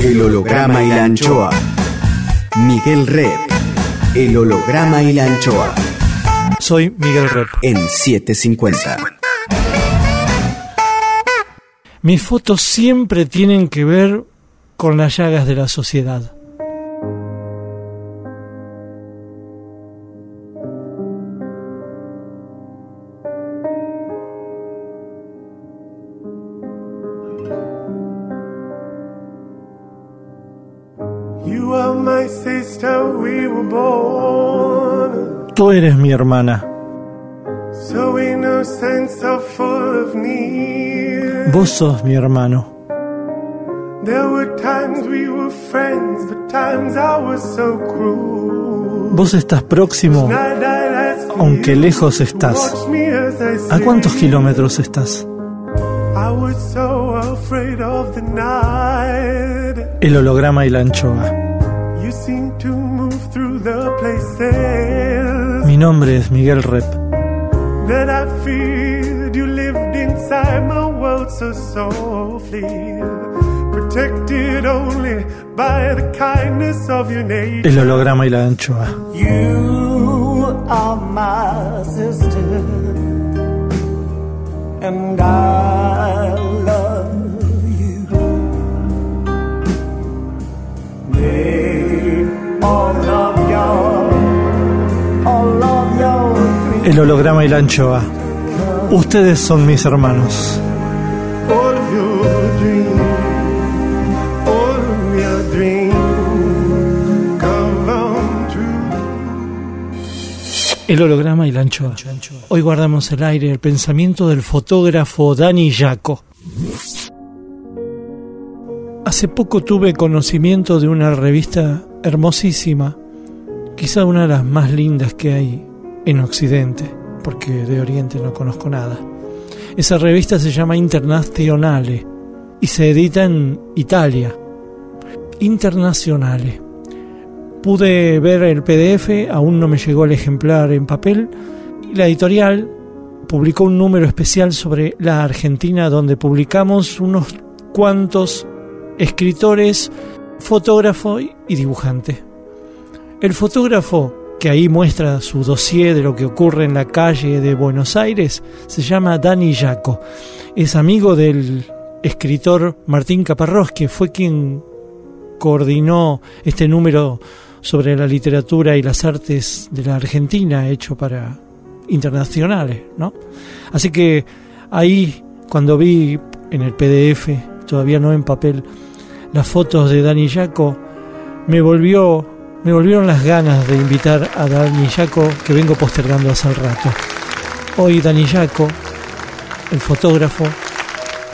El holograma y la anchoa. Miguel Red. El holograma y la anchoa. Soy Miguel Rep. En 750. Mis fotos siempre tienen que ver con las llagas de la sociedad. Tú eres mi hermana. Vos sos mi hermano. There were times we were friends, but times I was so cruel. Vos estás próximo, aunque lejos estás. ¿A cuántos kilómetros estás? El holograma y la anchoa. Mi nombre es Miguel Rep. that I feared. You lived inside my world so softly, protected only by the kindness of your nature. El holograma y la anchoa. You are my sister, and I El holograma y la anchoa. Ustedes son mis hermanos. El holograma y la anchoa. Hoy guardamos el aire el pensamiento del fotógrafo Dani Jaco. Hace poco tuve conocimiento de una revista hermosísima, quizá una de las más lindas que hay en Occidente, porque de Oriente no conozco nada. Esa revista se llama Internazionale y se edita en Italia. Internazionale. Pude ver el PDF, aún no me llegó el ejemplar en papel, la editorial publicó un número especial sobre la Argentina donde publicamos unos cuantos escritores, fotógrafo y dibujante. El fotógrafo que ahí muestra su dossier de lo que ocurre en la calle de Buenos Aires se llama Dani Jaco. Es amigo del escritor Martín Caparrós, que fue quien coordinó este número sobre la literatura y las artes de la Argentina hecho para internacionales, ¿no? Así que ahí cuando vi en el PDF, todavía no en papel, las fotos de Dani Jaco, me volvió me volvieron las ganas de invitar a Dani Jaco que vengo postergando hace rato. Hoy Dani Jaco, el fotógrafo,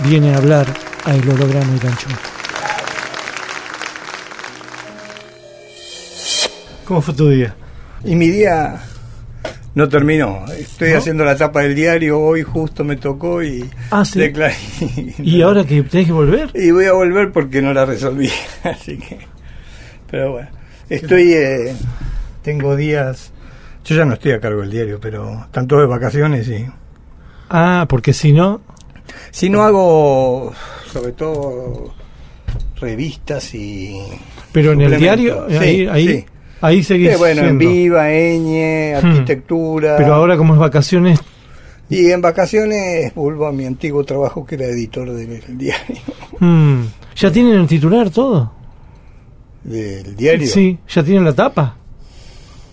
viene a hablar a el holograma y gancho. ¿Cómo fue tu día? Y mi día no terminó. Estoy ¿No? haciendo la tapa del diario, hoy justo me tocó y Ah, sí. declaré. ¿Y ahora que tenés que volver? Y voy a volver porque no la resolví. Así que. Pero bueno. Estoy. eh, tengo días. Yo ya no estoy a cargo del diario, pero están todos de vacaciones y. Ah, porque si no, Si no hago. Sobre todo. Revistas y. pero en el diario, Sí, ahí, ahí, sí. ahí seguís Eh, bueno, en. Viva, Eñe, Hmm. Arquitectura. Pero ahora como es vacaciones, Y en vacaciones vuelvo a mi antiguo trabajo que era editor del diario. mm, ¿ya tienen el titular todo? Del diario. Sí, ¿ya tienen la tapa?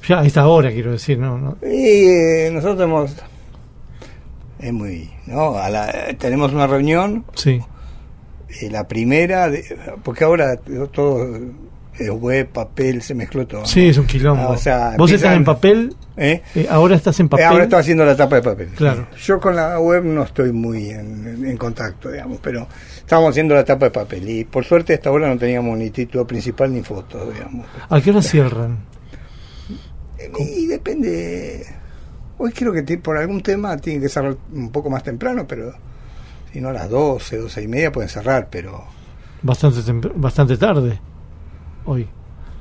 Ya a esta hora quiero decir, no, no. Y eh, nosotros hemos. Es muy. ¿no? A la- tenemos una reunión, Sí. eh, la primera, de- porque ahora todo web, papel, se mezcló todo. Sí, es un quilombo. Ah, o sea, Vos estás en papel, ¿Eh? eh, ahora estás en Eh, papel. ahora estoy haciendo la tapa de papel. Claro. Yo con la web no estoy muy en, contacto, digamos, pero estábamos haciendo la tapa de papel. Y por suerte hasta ahora no teníamos ni título principal ni fotos, digamos. ¿A qué hora cierran? Y depende. Hoy creo que por algún tema tiene que cerrar un poco más temprano, pero si no a las 12, 12 y media pueden cerrar, pero. Bastante, bastante tarde. Hoy.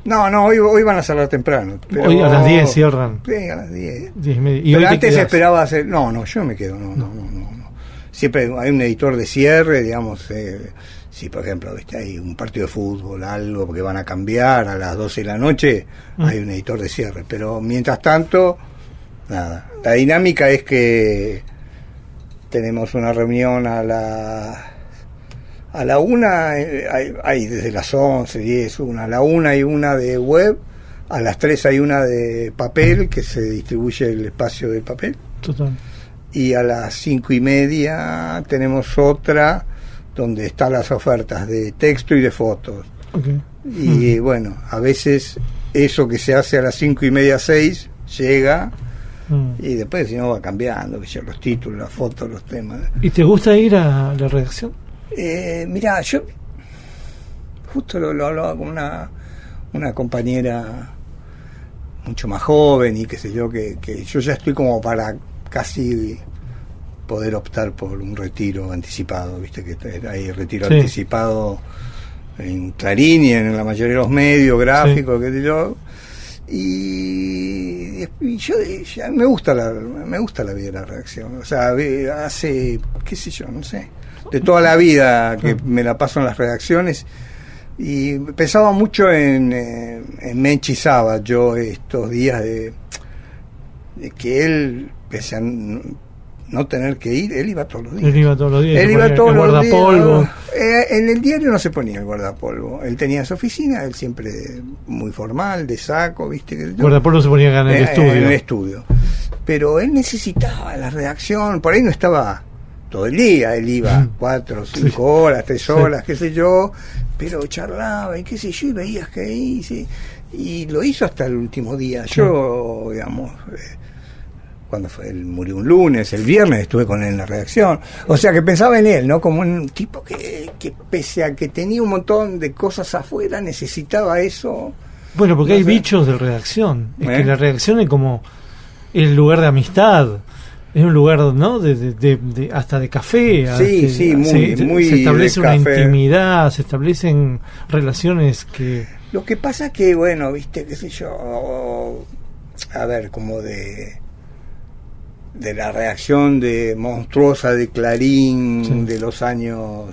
No, no, hoy, hoy van a cerrar temprano. pero- Hoy a las 10 cierran. Sí, a las 10. 10 y. Y pero antes esperaba hacer. No, no, yo me quedo, no, no, no, no. no. siempre hay un editor de cierre, digamos, eh, si por ejemplo ¿viste? hay un partido de fútbol, algo porque van a cambiar a las 12 de la noche, Mm. hay un editor de cierre, pero mientras tanto, nada, la dinámica es que tenemos una reunión a la a la una eh, hay, hay desde las 11, 10, una a la una hay una de web, a las 3 hay una de papel que se distribuye el espacio de papel Total. y a las cinco y media tenemos otra donde están las ofertas de texto y de fotos. Ok. Y bueno, a veces eso que se hace a las cinco y media, seis, llega Mm. y después si no va cambiando, los títulos, las fotos, los temas. ¿Y te gusta ir a la redacción? Eh, mira, yo justo lo, lo hablaba con una, una compañera mucho más joven y qué sé yo, que, que yo ya estoy como para casi poder optar por un retiro anticipado, viste que hay retiro Sí. anticipado en Clarín y en la mayoría de los medios gráficos, qué sé yo. Y, y yo, ya me gusta la me gusta la vida de la redacción o sea hace qué sé yo no sé de toda la vida que me la paso en las redacciones y pensaba mucho en, eh, en Menchi Saba yo estos días de, de que él pese a no tener que ir él iba todos los días Él iba todos los días. él iba todos el los guardapolvo. días. Eh, en el diario no se ponía el guardapolvo. Él tenía su oficina, él siempre muy formal, de saco, ¿viste? que yo- Guardapolvo se ponía acá en el Eh, estudio. En el estudio. Pero él necesitaba la redacción, por ahí no estaba todo el día, él iba cuatro, cinco horas, tres Sí. horas, qué sé yo, pero charlaba y qué sé yo, y veías que ahí, sí, y lo hizo hasta el último día. Yo, digamos, eh, cuando fue, él murió un lunes, el viernes estuve con él en la redacción. O sea que pensaba en él, ¿no? Como un tipo que, que pese a que tenía un montón de cosas afuera, necesitaba eso. Bueno, porque No hay sé. bichos de redacción. Es ¿Eh? que la redacción es como el lugar de amistad. Es un lugar, ¿no? De, de- de- hasta de café. Sí, hasta- sí, muy- se, muy se establece una café. intimidad, se establecen relaciones que... Lo que pasa que, bueno, viste, qué sé yo, a ver, como de de la reacción de monstruosa de Clarín Sí. de los años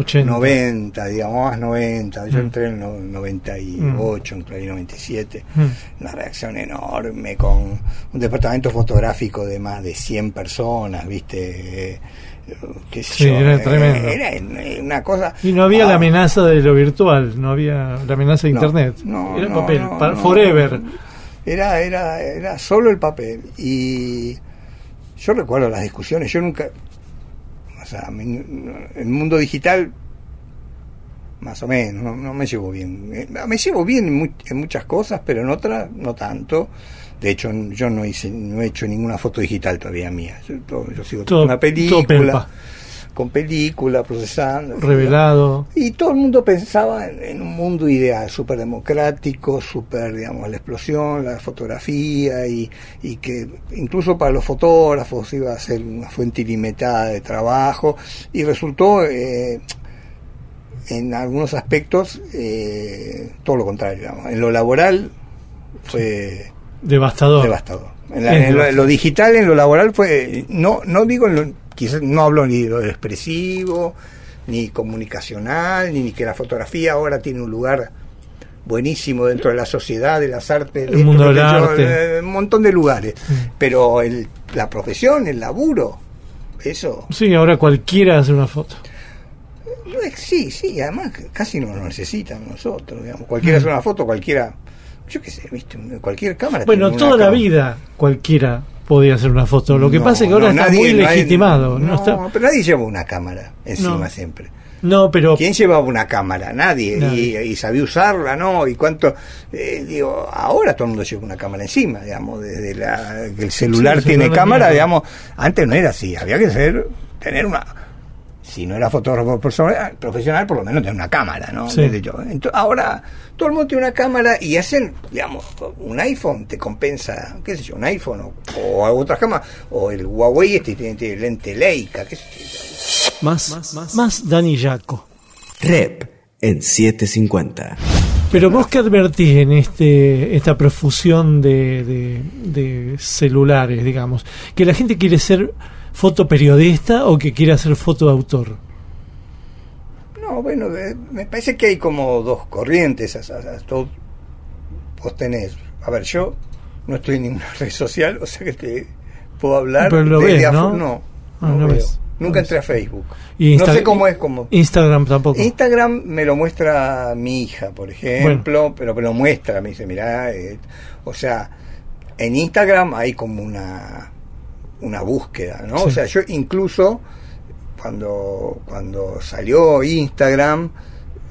80. 90, digamos, más 90. Yo Mm. entré en el 98, en Clarín 97. Mm. Una reacción enorme con un departamento fotográfico de más de 100 personas, ¿viste? Eh, qué sé Sí, yo, era tremendo. Era en- una cosa... Y no había Ah, la amenaza de lo virtual, no había la amenaza de No, internet. no, Era no, papel, no, para- no. forever. Era, era, era solo el papel. Y yo recuerdo las discusiones, yo nunca, sea, el mundo digital, más o menos, no, no me llevo bien. Eh, Me llevo bien en, en muchas cosas, pero en otras no tanto. De hecho, yo no hice, no he hecho ninguna foto digital todavía mía. Yo, todo- yo sigo Todo- una película. Con película, procesando. Revelado. Y todo el mundo pensaba en, en un mundo ideal, súper democrático, súper, digamos, la explosión, la fotografía, y, y que incluso para los fotógrafos iba a ser una fuente ilimitada de trabajo, y resultó, eh, en algunos aspectos, eh, todo lo contrario, digamos. En lo laboral fue Devastador. devastador. En, la- en lo digital, en lo laboral fue, no, no digo, en lo- quizás no hablo ni de lo expresivo, ni comunicacional, ni, ni que la fotografía ahora tiene un lugar buenísimo dentro de la sociedad, de las artes, El de mundo del yo, arte. eh, un montón de lugares. Mm. Pero el, la profesión, el laburo, eso, Sí, ahora cualquiera hace una foto. sí, sí, además casi no lo necesitan nosotros, digamos. Cualquiera Mm. hace una foto, cualquiera, yo qué sé, viste, cualquier cámara. Bueno, toda la cámara. vida cualquiera podía hacer una foto. Lo que No, pasa es que ahora no, está nadie- muy legitimado. No, No, está- pero nadie lleva una cámara encima siempre. no, pero ¿Quién llevaba una cámara? Nadie. Nadie. Y, y sabía usarla, ¿no? Y cuánto. eh, digo, ahora todo el mundo lleva una cámara encima, digamos. Desde la, que el celular Sí, tiene cámara, digamos. Antes no era así. Había que ser, tener una. Si no era fotógrafo profesional, profesional, por lo menos tener una cámara, ¿no? Sí. Yo. Ento- ahora todo el mundo tiene una cámara y hacen, digamos, un iPhone te compensa, qué sé yo, un iPhone o, o otras cámaras, o el Huawei este tiene, tiene lente Leica, qué sé yo. Más, más, más Dani Yaco. Rep en 750. Pero vos qué advertís en este esta profusión de, de- de celulares, digamos, que la gente quiere ser fotoperiodista o que quiere hacer foto de autor? No, bueno, me parece que hay como dos corrientes. sea, o sea, todo- vos tenés. A ver, yo no estoy en ninguna red social, o sea que te puedo hablar. Pero lo ves, ¿no? No, Ah, no no veo. ves, Nunca entré a Facebook. Y no sé cómo es como. Instagram tampoco. Instagram me lo muestra mi hija, por ejemplo, pero me lo muestra, me dice, mirá, eh", o sea, en Instagram hay como una una búsqueda, ¿no? Sí. O sea, yo incluso cuando cuando salió Instagram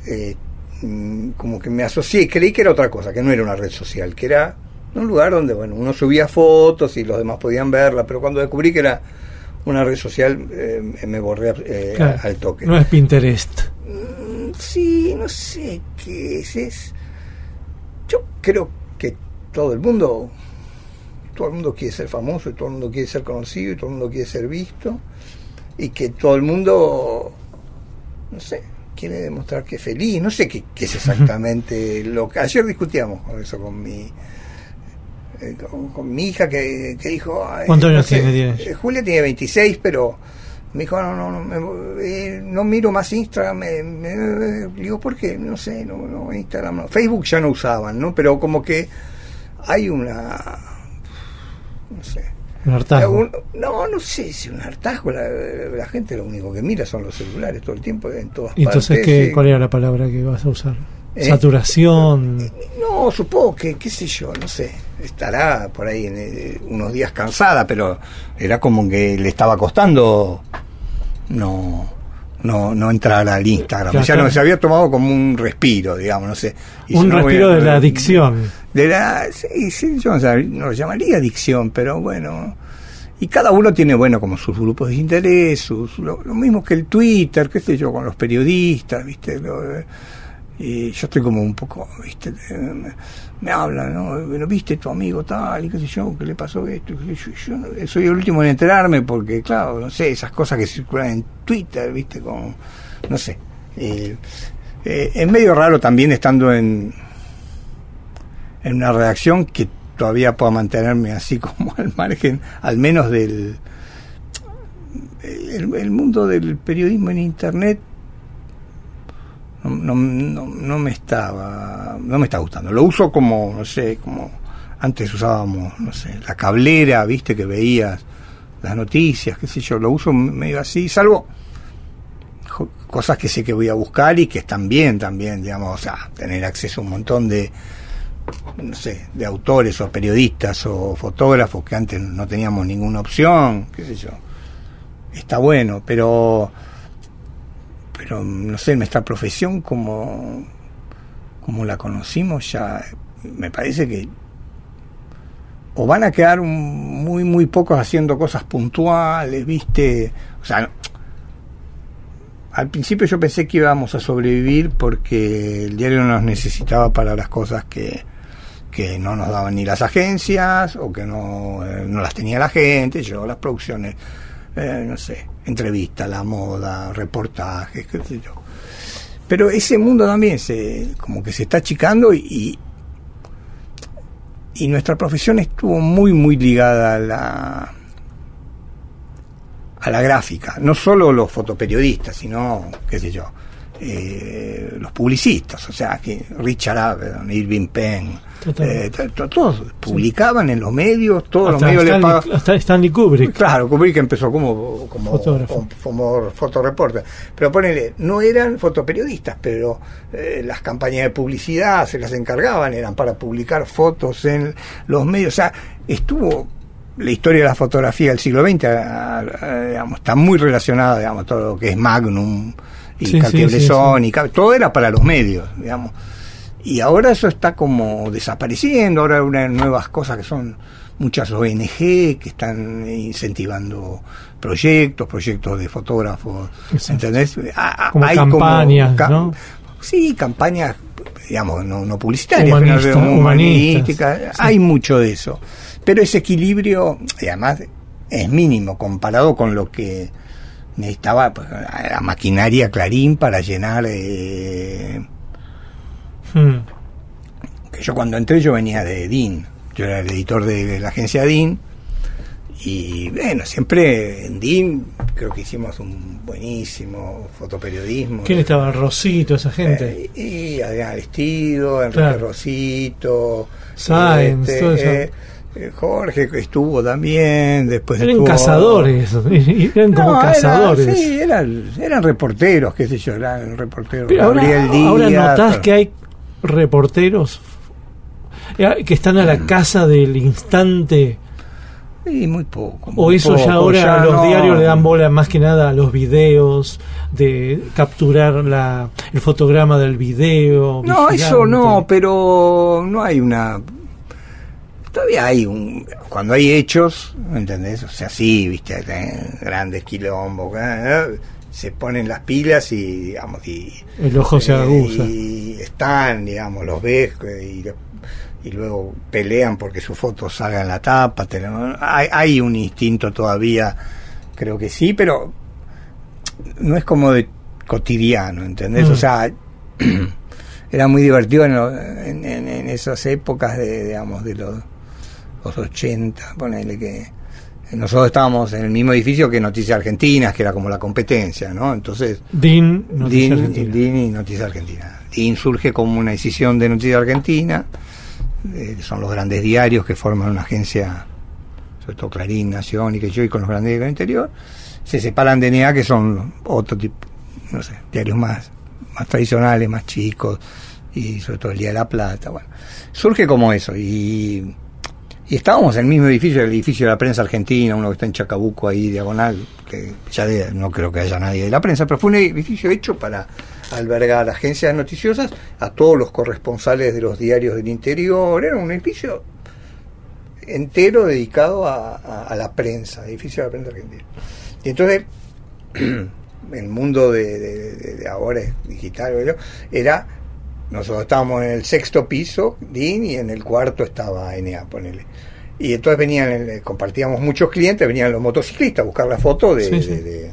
eh, mm, como que me asocié, creí que era otra cosa, que no era una red social, que era un lugar donde bueno, uno subía fotos y los demás podían verla, pero cuando descubrí que era una red social eh, me borré eh, Claro, al toque. No es Pinterest. Sí, no sé qué es, es. Yo creo que todo el mundo, todo el mundo quiere ser famoso y todo el mundo quiere ser conocido y todo el mundo quiere ser visto y que todo el mundo, no sé, quiere demostrar que es feliz. No sé qué, qué es exactamente lo que. Ayer discutíamos con eso con mi. eh, Con, con mi hija que, que dijo "Ay, ¿Cuántos no años sé, tiene, eh, Julia tiene 26 pero me dijo, no, no, no, me- eh, no miro más Instagram. Me, me- digo, ¿por qué? No sé, no, no, Instagram no. Facebook ya no usaban, ¿no? Pero como que hay una. No sé. Un hartazgo. Un- no, no sé si un hartazgo. La, la gente lo único que mira son los celulares todo el tiempo, en todas ¿Y entonces partes. qué, cuál era la palabra que vas a usar? ¿Eh? Saturación. No, supongo que, qué sé yo, no sé. Estará por ahí en eh, unos días cansada, pero era como que le estaba costando no no no entrar al Instagram. Ya no claro. se había tomado como un respiro, digamos, no sé. Y Un no respiro a- de la adicción. de la sí, sí, yo no, sab- no lo llamaría adicción, pero bueno. Y cada uno tiene, bueno, como sus grupos de interés, sus, lo, lo mismo que el Twitter, qué sé yo, con los periodistas, ¿viste? Lo, eh, yo estoy como un poco, ¿viste? Eh, Me, me hablan, ¿no? Bueno, ¿viste tu amigo tal? Y qué sé yo, ¿qué le pasó esto? Y Yo, yo no- soy el último en enterarme porque, claro, no sé, esas cosas que circulan en Twitter, ¿viste? Con, no sé. Eh, eh, es medio raro también estando en, en una redacción que todavía pueda mantenerme así como al margen, al menos del el, el mundo del periodismo en internet no, no, no, me estaba no me está gustando lo uso como no sé como antes usábamos no sé la cablera viste que veías las noticias qué sé yo lo uso medio así salvo cosas que sé que voy a buscar y que están bien también digamos o sea tener acceso a un montón de no sé, de autores o periodistas o fotógrafos que antes no teníamos ninguna opción, qué sé yo. Está bueno, pero pero no sé, nuestra profesión como como la conocimos ya me parece que o van a quedar muy muy pocos haciendo cosas puntuales, ¿viste? O sea, al principio yo pensé que íbamos a sobrevivir porque el diario nos necesitaba para las cosas que, que no nos daban ni las agencias o que no, eh, no las tenía la gente, yo las producciones, eh, no sé, entrevistas, la moda, reportajes, qué sé yo. Pero ese mundo también se, como que se está achicando y, y nuestra profesión estuvo muy, muy ligada a la, a la gráfica, no solo los fotoperiodistas, sino, qué sé yo, eh, los publicistas, o sea, que Richard Avedon, Irving Penn, eh, to- to- todos publicaban en los medios, todos los Hasta medios les Stanley, pagaban. hasta Stanley Kubrick. Claro, Kubrick empezó como, como, Fotógrafo. como, como fotoreporter. Pero ponele, no eran fotoperiodistas, pero eh, las campañas de publicidad se las encargaban, eran para publicar fotos en los medios. O sea, estuvo la historia de la fotografía del siglo XX, a- a- digamos, está muy relacionada, digamos, todo lo que es Magnum y Sí, sí, sí, y todo era para los medios, digamos. Y ahora eso está como desapareciendo, ahora hay unas nuevas cosas que son muchas ONG que están incentivando proyectos, proyectos de fotógrafos, Exacto. ¿entendés? Ah, Como hay campañas, ca- ¿no? Sí, campañas, digamos, no, no publicitarias, Humanista- sino humanistas, sí. hay mucho de eso. Pero ese equilibrio, y además, es mínimo comparado con lo que necesitaba pues, la maquinaria Clarín para llenar... Eh, Mm. que yo cuando entré yo venía de DIN, yo era el editor de la agencia DIN Y bueno, siempre en DIN creo que hicimos un buenísimo fotoperiodismo. ¿Quién estaba? Rosito, esa gente. Eh, y Adrián Aristido, Enrique Claro. Rosito, Sáenz, este, todo eso. eh, Jorge que estuvo también, después Eran estuvo- cazadores, eran como era- cazadores. sí, eran, eran reporteros, qué sé yo, eran reporteros. Pero ahora, ahora notás pero- que hay reporteros eh, que están a Mm. la casa del instante, Sí, muy poco. o eso ya ahora ya los no- diarios le dan bola más que nada a los videos, de capturar la, el fotograma del video. No, vigilante. eso no, pero no hay una. Todavía hay un. Cuando hay hechos, ¿me ¿entendés? O sea, sí, viste, grandes quilombos, eh, se ponen las pilas y, digamos, y. El ojo se eh, aguza. Y están, digamos, los ves eh, y, y luego pelean porque su foto salga en la tapa. hay, hay un instinto todavía, creo que sí, pero no es como de cotidiano, ¿entendés? Mm. O sea, era muy divertido en, lo- en- en- en esas épocas de, digamos, de los, los 80, ponele que nosotros estábamos en el mismo edificio que Noticias Argentinas, que era como la competencia, ¿no? Entonces, DIN, Noticias DIN, Argentinas. DIN y Noticias Argentina. DIN surge como una decisión de Noticias Argentina, eh, son los grandes diarios que forman una agencia, sobre todo Clarín, Nación y que yo, y con los grandes diarios del interior, se separan de NEA, que son otro tipo, no sé, diarios más, más tradicionales, más chicos, y sobre todo el Día de la Plata, bueno. Surge como eso, y, y estábamos en el mismo edificio, el edificio de la prensa argentina, uno que está en Chacabuco ahí, diagonal, que ya no creo que haya nadie de la prensa, pero fue un edificio hecho para albergar agencias noticiosas a todos los corresponsales de los diarios del interior, era un edificio entero dedicado a, la prensa, edificio de la prensa argentina. Y entonces, el mundo de ahora es digital, ¿verdad? era, nosotros estábamos en el sexto piso, DIN, y en el cuarto estaba NA, ponele. Y entonces venían, eh, compartíamos muchos clientes, venían los motociclistas a buscar la foto de, Sí, sí. de- de-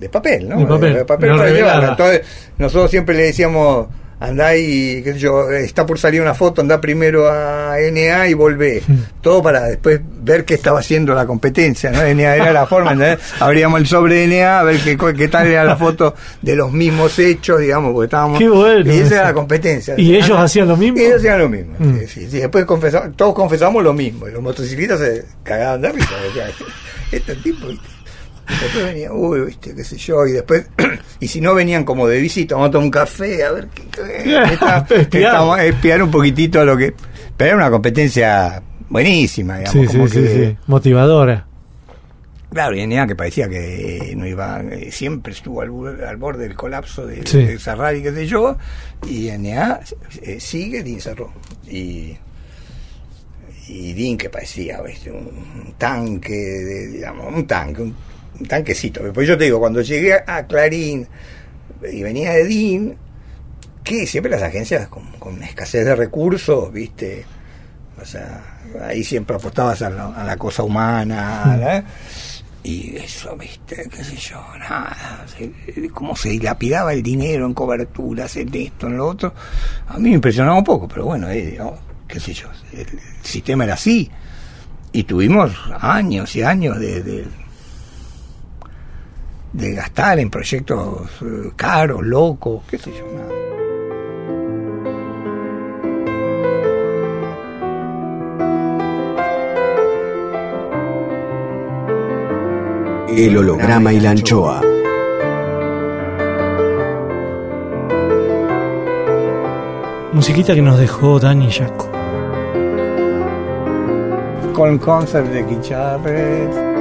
de papel, ¿no? De papel, para llevarla. Entonces, nosotros siempre le decíamos, andá y, qué sé yo, está por salir una foto, andá primero a NA y volvé. Todo para después ver qué estaba haciendo la competencia, ¿no? NA era la forma, ¿entendés? Abríamos el sobre NA, a ver qué, qué tal era la foto de los mismos hechos, digamos, porque estábamos... Qué bueno Y esa eso. era la competencia. ¿Y ellos hacían lo mismo? Y ellos hacían lo mismo. Mm. sí, sí, sí. Después confesamos, todos confesamos lo mismo. Y los motociclistas se cagaban de risa. Este tipo, después venía, uy, viste, qué sé yo, y después, y si no venían como de visita, vamos a tomar un café, a ver qué, qué- está- estamos a espiar un poquitito lo que. Pero era una competencia buenísima, digamos, Sí, sí, como sí, que. sí, motivadora. Claro, y NA que parecía que no iba, eh, siempre estuvo al, borde del colapso de, Sí. de cerrar y qué sé yo, y NA eh, sigue, DIN cerró. Y, y DIN que parecía ¿viste? un tanque, de, digamos, un tanque, un, un tanquecito. Pues yo te digo, cuando llegué a Clarín y venía de DIN, que siempre las agencias con, escasez de recursos, viste, o sea, ahí siempre apostabas a la, a la cosa humana, la- y eso, viste, qué sé yo, nada, cómo se dilapidaba el dinero en coberturas, en esto, en lo otro, a mí me impresionaba un poco, pero bueno, eh, qué sé yo, el, sistema era así, y tuvimos años y años de, de gastar en proyectos eh, caros, locos, qué sé yo, nada. El holograma y la anchoa. Musiquita que nos dejó Dani Yaco. con concert de Guicharres.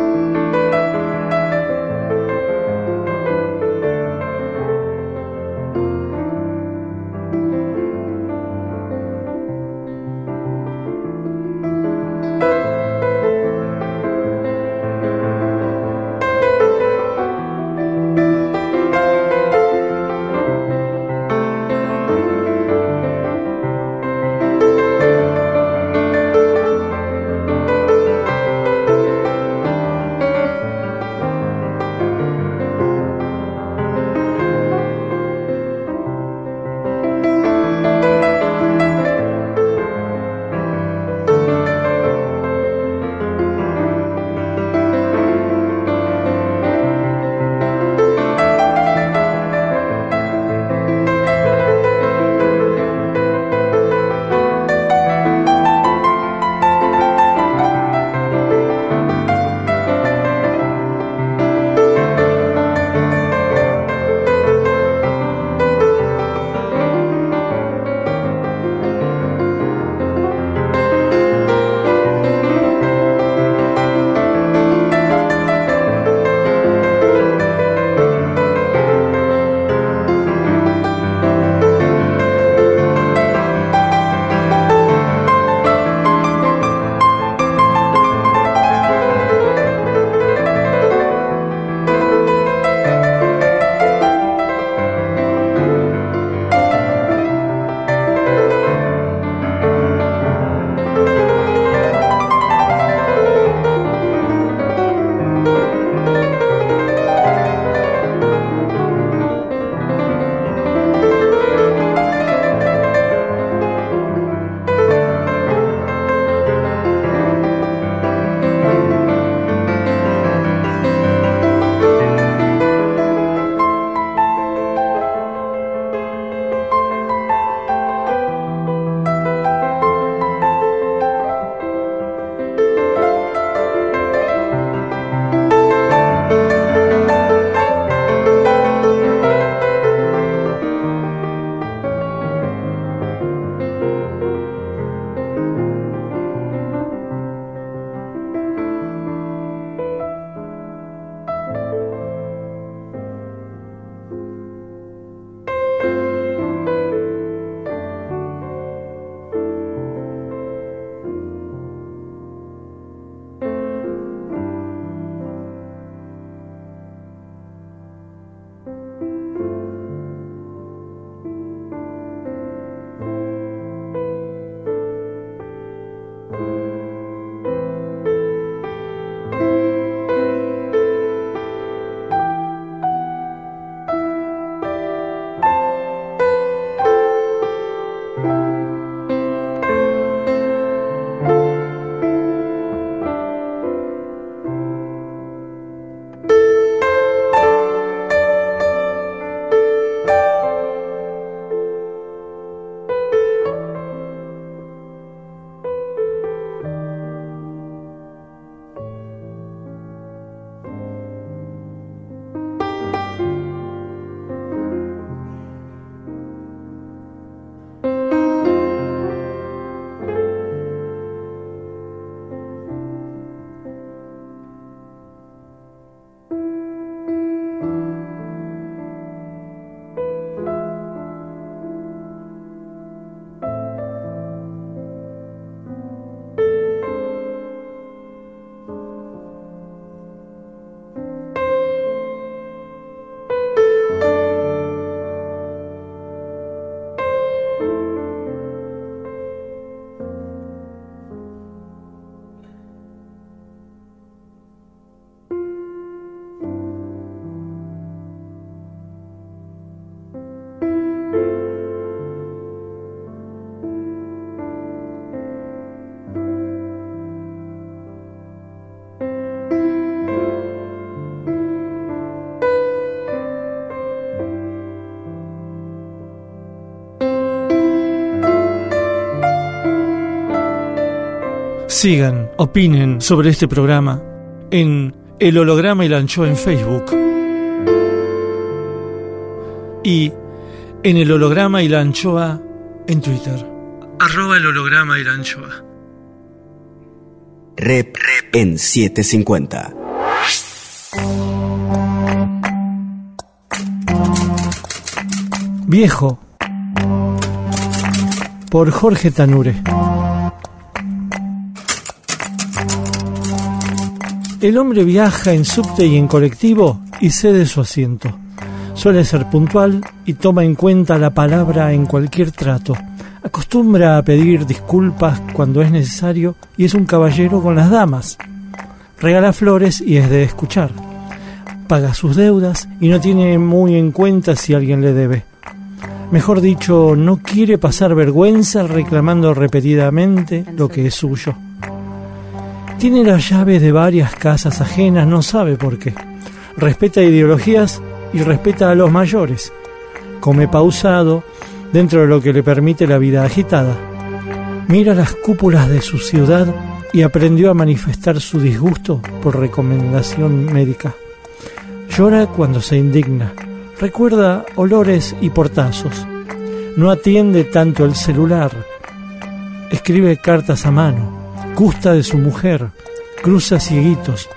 Sigan, opinen sobre este programa en El Holograma y la Anchoa en Facebook y en El Holograma y la Anchoa en Twitter. Arroba el holograma y la anchoa. Rep, Rep en 750. Viejo por Jorge Tanure. El hombre viaja en subte y en colectivo y cede su asiento. Suele ser puntual y toma en cuenta la palabra en cualquier trato. Acostumbra a pedir disculpas cuando es necesario y es un caballero con las damas. Regala flores y es de escuchar. Paga sus deudas y no tiene muy en cuenta si alguien le debe. Mejor dicho, no quiere pasar vergüenza reclamando repetidamente lo que es suyo. Tiene las llaves de varias casas ajenas, no sabe por qué. Respeta ideologías y respeta a los mayores. Come pausado dentro de lo que le permite la vida agitada. Mira las cúpulas de su ciudad y aprendió a manifestar su disgusto por recomendación médica. Llora cuando se indigna. Recuerda olores y portazos. No atiende tanto el celular. Escribe cartas a mano gusta de su mujer, cruza cieguitos,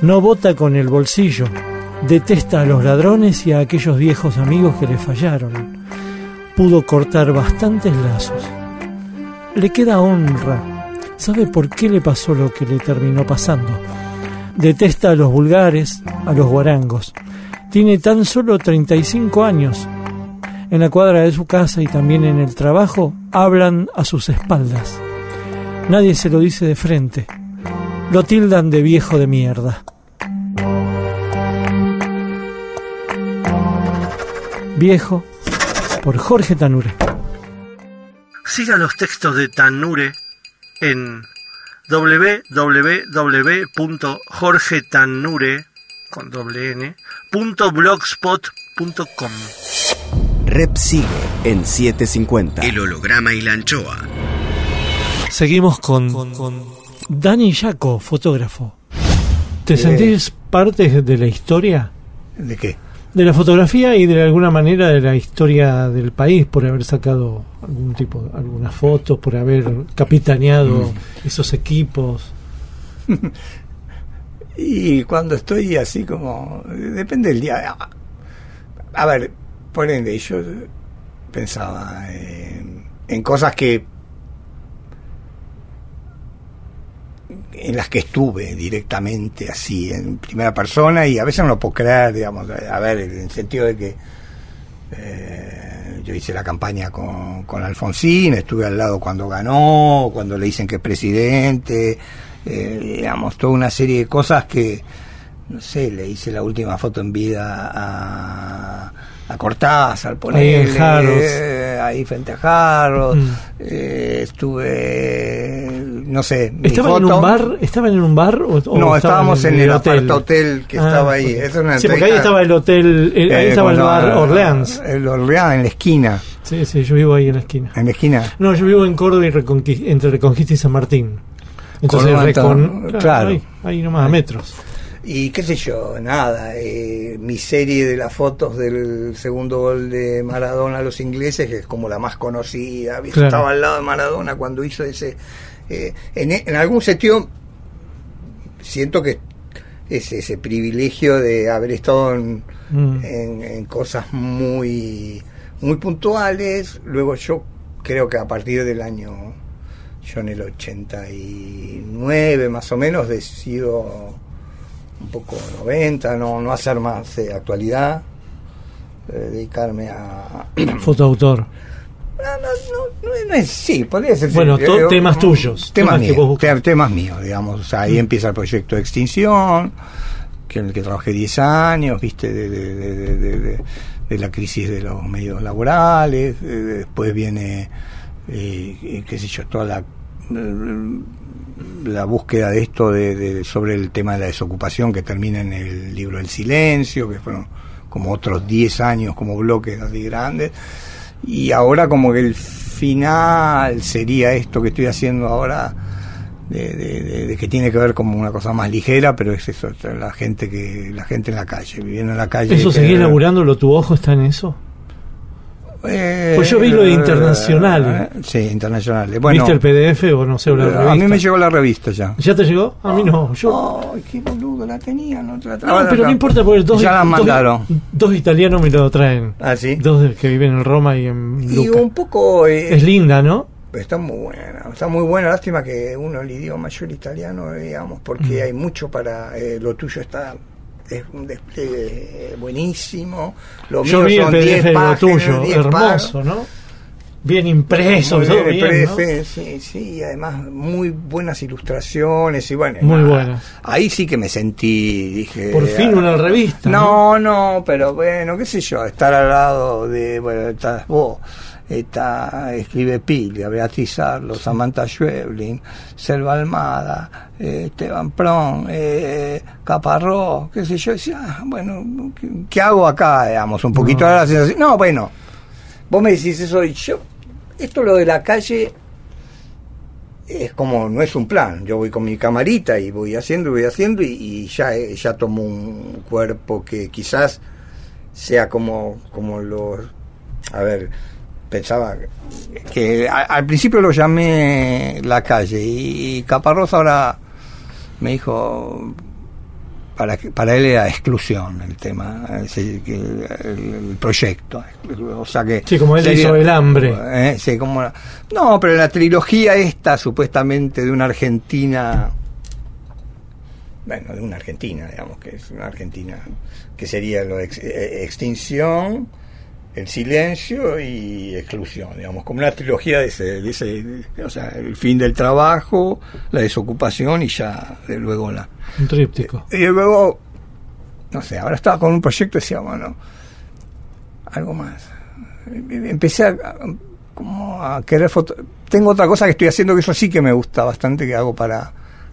no vota con el bolsillo, detesta a los ladrones y a aquellos viejos amigos que le fallaron. Pudo cortar bastantes lazos. Le queda honra. ¿Sabe por qué le pasó lo que le terminó pasando? Detesta a los vulgares, a los guarangos. Tiene tan solo 35 años. En la cuadra de su casa y también en el trabajo hablan a sus espaldas. Nadie se lo dice de frente. Lo tildan de viejo de mierda. Viejo por Jorge Tanure. Siga los textos de Tanure en www.jorgetanure con Rep sigue en 750. El holograma y la anchoa. Seguimos con, Dani Yaco, fotógrafo. ¿Te sentís parte de la historia? ¿De qué? De la fotografía y de alguna manera de la historia del país por haber sacado algún tipo, algunas fotos, por haber capitaneado mm. esos equipos. y cuando estoy así como, depende del día. A ver, por ende, yo pensaba en cosas que en las que estuve directamente así en primera persona y a veces no lo puedo creer digamos a ver en el sentido de que eh, yo hice la campaña con, con Alfonsín estuve al lado cuando ganó cuando le dicen que es presidente eh, digamos toda una serie de cosas que no sé le hice la última foto en vida a a Cortázar, ponerle, eh, ahí frente a Mm. eh, estuve, no sé, mi ¿Estaban en un bar? ¿Estaban en un bar o, o No, estábamos en el, hotel? hotel que Ah, estaba ahí. ok. Esa es una sí, porque ahí estaba el hotel, el- ahí eh, estaba el bar Orleans. El Orleans en la esquina, Sí, sí, yo vivo ahí en la esquina. en la esquina. No, yo vivo en Córdoba y entre Reconquista y San Martín. Entonces, Córdoba, Recon- está- claro. ahí, ahí nomás, a metros. Y qué sé yo, nada, eh, mi serie de las fotos del segundo gol de Maradona a los ingleses, que es como la más conocida. Claro. estaba al lado de Maradona cuando hizo ese... eh, en, en algún sentido, siento que es ese privilegio de haber estado en, Mm. en, en cosas muy, muy puntuales, luego yo creo que a partir del año, yo en el 89 más o menos, decido un poco 90, no, no hacer más eh, actualidad, eh, dedicarme a... Fotoautor. No, no, no, no es- sí, podría ser. sí. Bueno, to- Eh, temas mm, tuyos, Temas, míos, te- temas míos, digamos. O sea, ahí empieza el proyecto de extinción, que en el que trabajé 10 años, viste, de, de- de- de- de- de- de la crisis de los medios laborales. eh, después viene, eh, qué sé yo, toda la la búsqueda de esto de, de- sobre el tema de la desocupación que termina en el libro El Silencio, que fueron como otros 10 años como bloques así grandes. Y ahora como que el final sería esto que estoy haciendo ahora, de, de- de- de que tiene que ver como una cosa más ligera, pero es eso, la gente que la gente en la calle, viviendo en la calle. ¿Eso seguís laburándolo? ¿Tu ojo está en eso? Eh, Pues yo vi lo de internacionales. eh, Sí, internacionales. Bueno, ¿Viste el PDF o no sé, una a revista? mí me llegó la revista ya. ¿Ya te llegó? A mí no. Yo, Ay, qué boludo, la tenía, no te la no, pero no importa porque dos, Ya la dos- mandaron. dos italianos me lo traen. Ah, sí. Dos que viven en Roma y en Y un poco. eh, Es linda, ¿no? Está muy buena, está muy buena. Lástima que uno el idioma yo el italiano, digamos, porque Mm. hay mucho para. eh, lo tuyo está. Es un despliegue eh, buenísimo. Lo Yo vi el PDF 10 de lo tuyo, 10 hermoso, ¿no? Bien impreso, Muy todo bien, bien, sí, sí, y además muy buenas ilustraciones y bueno. Muy buenas. Ahí sí que me sentí, dije. Por fin ah, una revista. No, no, pero bueno, qué sé yo, estar al lado de, bueno, estás vos, está, escribe Piglia, Beatriz Arlo, Samantha Schweblin, Selva Almada, eh, Esteban Pron, eh, Caparrós, qué sé yo, decía, ah, bueno, ¿qué, qué hago acá, digamos, un poquito No. ahora la sensación, no, bueno, vos me decís eso y yo, esto lo de la calle es como, no es un plan, yo voy con mi camarita y voy haciendo voy haciendo y, y ya, eh, ya tomo un cuerpo que quizás sea como, como los, a ver, pensaba que a- al principio lo llamé la calle y, Caparrós ahora me dijo para para él era exclusión el tema el, el proyecto o sea que Sí, como él hizo El Hambre. eh, sí, como la- no pero la trilogía esta supuestamente de una Argentina bueno de una Argentina digamos que es una Argentina que sería lo ex- eh, extinción el silencio y exclusión, digamos, como una trilogía de ese, de ese, o sea, el fin del trabajo, la desocupación y ya de luego la... Un tríptico. Y luego, no sé, ahora estaba con un proyecto y decía, bueno, algo más. Empecé a, como a querer foto... Tengo otra cosa que estoy haciendo que eso sí que me gusta bastante, que hago para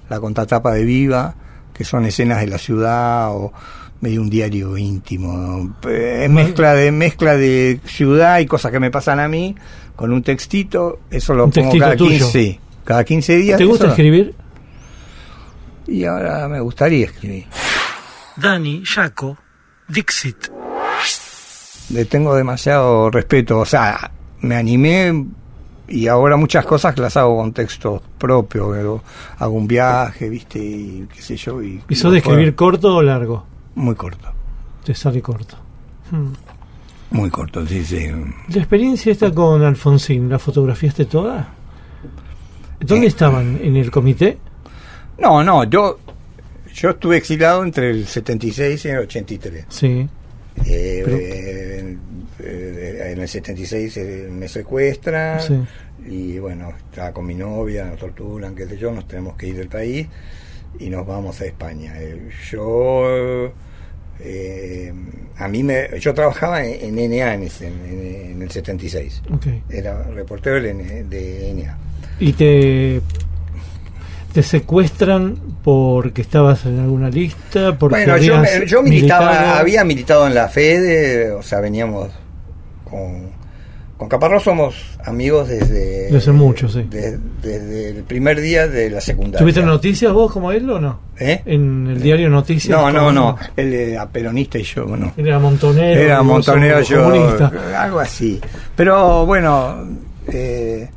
la contratapa de Viva, que son escenas de la ciudad o medio un diario íntimo. Eh, Es mezcla de mezcla de ciudad y cosas que me pasan a mí con un textito, eso lo pongo cada tuyo. 15, sí, cada 15 días. ¿Te gusta escribir? Y ahora me gustaría escribir. Dani, Jaco, Dixit. Le tengo demasiado respeto, o sea, me animé y ahora muchas cosas las hago con textos propios, hago un viaje, viste, y qué sé yo. ¿Y, ¿Y sos de escribir corto o largo? Muy corto, Te sale corto. Hmm. muy corto, sí, sí. La experiencia esta con Alfonsín, ¿la fotografiaste toda? ¿Dónde Eh. estaban? ¿En el comité? No, no, yo, yo estuve exilado entre el 76 y el 83. Sí. Eh, Pero- eh, eh, en el 76 eh, me secuestran Sí. y bueno, estaba con mi novia, nos torturan, qué sé yo, nos tenemos que ir del país y nos vamos a España. Eh, yo eh, a mí me, yo trabajaba en, en NA en, en- en el 76. Ok. Era reportero del N- de NA. ¿Y te, te secuestran porque estabas en alguna lista? Porque Bueno, yo, yo militaba, militado? había militado en la FEDE, o sea, veníamos con, con Caparrós somos amigos desde... Desde hace mucho, sí. de- desde el primer día de la secundaria. ¿Tuviste noticias vos como él o no? ¿Eh? ¿En el diario Noticias? No, no, ¿Cómo no, él era peronista y yo, bueno. Era montonero. Era montonero yo, comunista. algo así. Pero bueno, eh,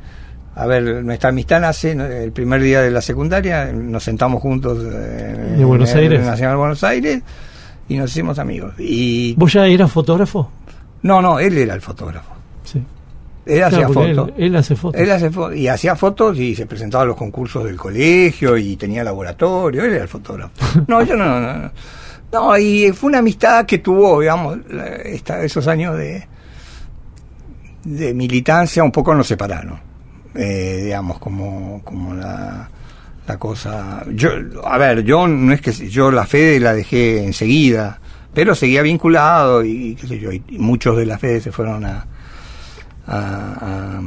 a ver, nuestra amistad nace ¿no? el primer día de la secundaria, nos sentamos juntos eh, ¿De Buenos en? Nacional de Buenos Aires y nos hicimos amigos. Y ¿Vos ya eras fotógrafo? no, no, él era el fotógrafo. Él hacía Claro, fotos. Él, él hace fotos. Él hace fo- y hacía fotos y se presentaba a los concursos del colegio y tenía laboratorio, él era el fotógrafo. No, yo no, no, no. No, y fue una amistad que tuvo, digamos, esta- esos años de, de militancia un poco nos separaron. Eh, digamos, como, como la, la cosa. Yo, a ver, yo no es que yo la fe la dejé enseguida, pero seguía vinculado y, qué sé yo, y muchos de la fe se fueron a, a,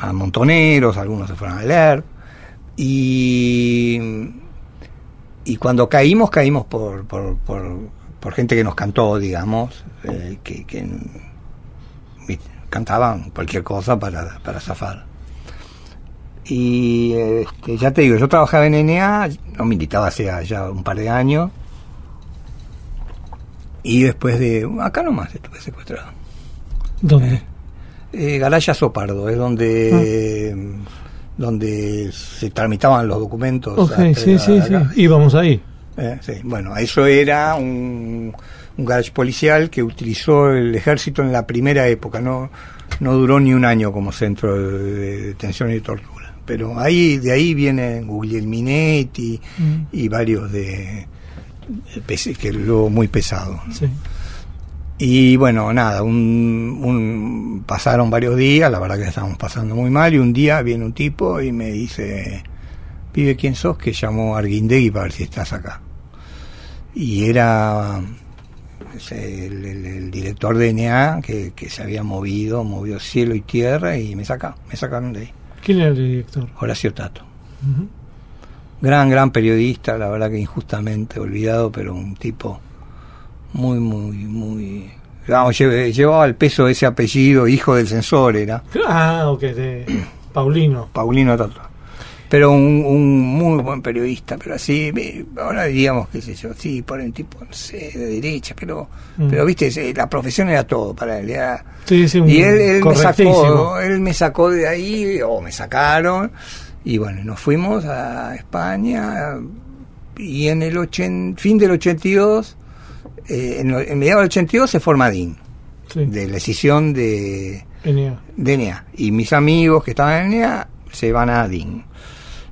a- a montoneros, algunos se fueron a leer. Y, y cuando caímos, caímos por, por, por, por gente que nos cantó, digamos, eh, que, que cantaban cualquier cosa para, para zafar. Y este, ya te digo, yo trabajaba en NA, no militaba hace ya un par de años. Y después de. Acá nomás estuve secuestrado. ¿Dónde? Eh, Galaya Sopardo, es donde donde se tramitaban los documentos. Ok, hasta sí, sí, sí. Íbamos ahí. Eh, sí. Bueno, eso era un, un garage policial que utilizó el ejército en la primera época, no, no duró ni un año como centro de, de detención y tortura. Pero ahí, de ahí vienen Guglielminetti Mm. y varios de, que luego muy pesado. Sí. Y bueno, nada, un, un- pasaron varios días, la verdad que estábamos pasando muy mal, y un día viene un tipo y me dice, pibe, ¿quién sos? Que llamó a Arguindegui para ver si estás acá. Y era el, el- el director de NA que, que se había movido, movió cielo y tierra y me saca, me sacaron de ahí. ¿Quién era el director? Horacio Tato. Gran, gran periodista, la verdad que injustamente olvidado, pero un tipo muy, muy, muy... Llevaba el peso de ese apellido, hijo del censor era, Ah, ok, de Paulino. Paulino Tato. Pero un, un muy buen periodista, pero así, ahora diríamos, qué sé yo, sí, por el tipo, no sé, de derecha, pero, Mm. pero viste, la profesión era todo para él. era- Sí, sí, un y él, él me sacó, él me sacó de ahí, o me sacaron, y bueno, nos fuimos a España, y en el ochen- fin del 82, eh, en, en mediados del 82 se forma DIN, Sí, de la escisión de, NA. de NEA. Y mis amigos que estaban en NEA se van a DIN.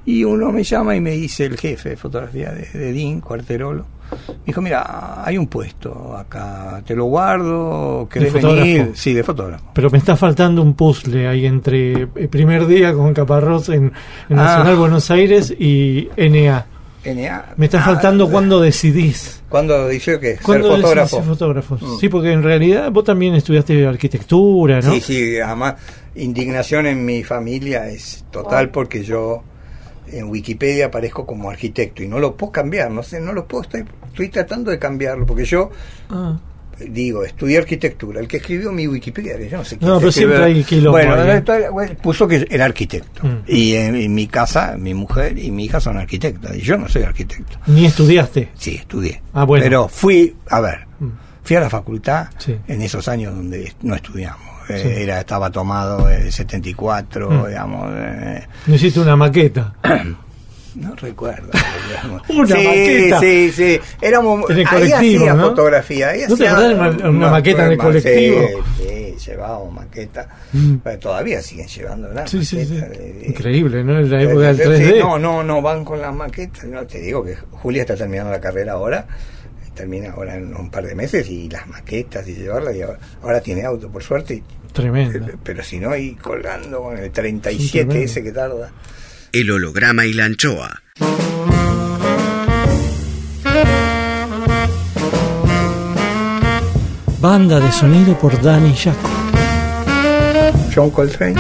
Y uno me llama y me dice, el jefe de fotografía de, de DIN, Cuarterolo, me dijo, mira, hay un puesto acá, te lo guardo, ¿querés ¿De fotógrafo? venir? Sí, de fotógrafo. Pero me está faltando un puzzle ahí entre el primer día con Caparrós en, en Ah. Nacional Buenos Aires y NA. NEA. Me está Ah, faltando cuando decidís. ¿Cuándo dice que ser fotógrafo? Mm. Sí, porque en realidad vos también estudiaste arquitectura, ¿no? Sí, sí, además indignación en mi familia es total porque yo en Wikipedia aparezco como arquitecto y no lo puedo cambiar, no sé, no lo puedo, estoy, estoy tratando de cambiarlo porque yo Ah. Digo, estudié arquitectura, el que escribió mi Wikipedia, yo no sé quién No, pero escribió. siempre hay quilombo Bueno, ahí, ¿eh? bueno, puso que era arquitecto Mm. y en, en mi casa, mi mujer y mi hija son arquitectas y yo no soy arquitecto. Ni estudiaste. Sí, estudié. Ah, bueno. Pero fui, a ver, Mm. fui a la facultad Sí. en esos años donde no estudiamos. Eh, Sí. era Estaba tomado el 74, Mm. digamos. eh, No hiciste una maqueta. no recuerdo. Una sí, maqueta. Sí, sí. Éramos, En el ahí hacía ¿no? fotografía. ahí ¿No te acordás una- una maqueta en el colectivo? Sí, sí, llevábamos maqueta. Mm. Todavía siguen llevando las Sí, sí, sí. de- Increíble, ¿no? En la época del Sí, 3D. no, no, no van con las maquetas. No, te digo que Julia está terminando la carrera ahora. Termina ahora en un par de meses y las maquetas y llevarla. Y ahora, ahora tiene auto, por suerte. y- Tremendo. pero si no, y colgando con el 37 Sí, tremendo. ese que tarda. El holograma y la anchoa. Banda de sonido por Danny Jaco. John Coltrane.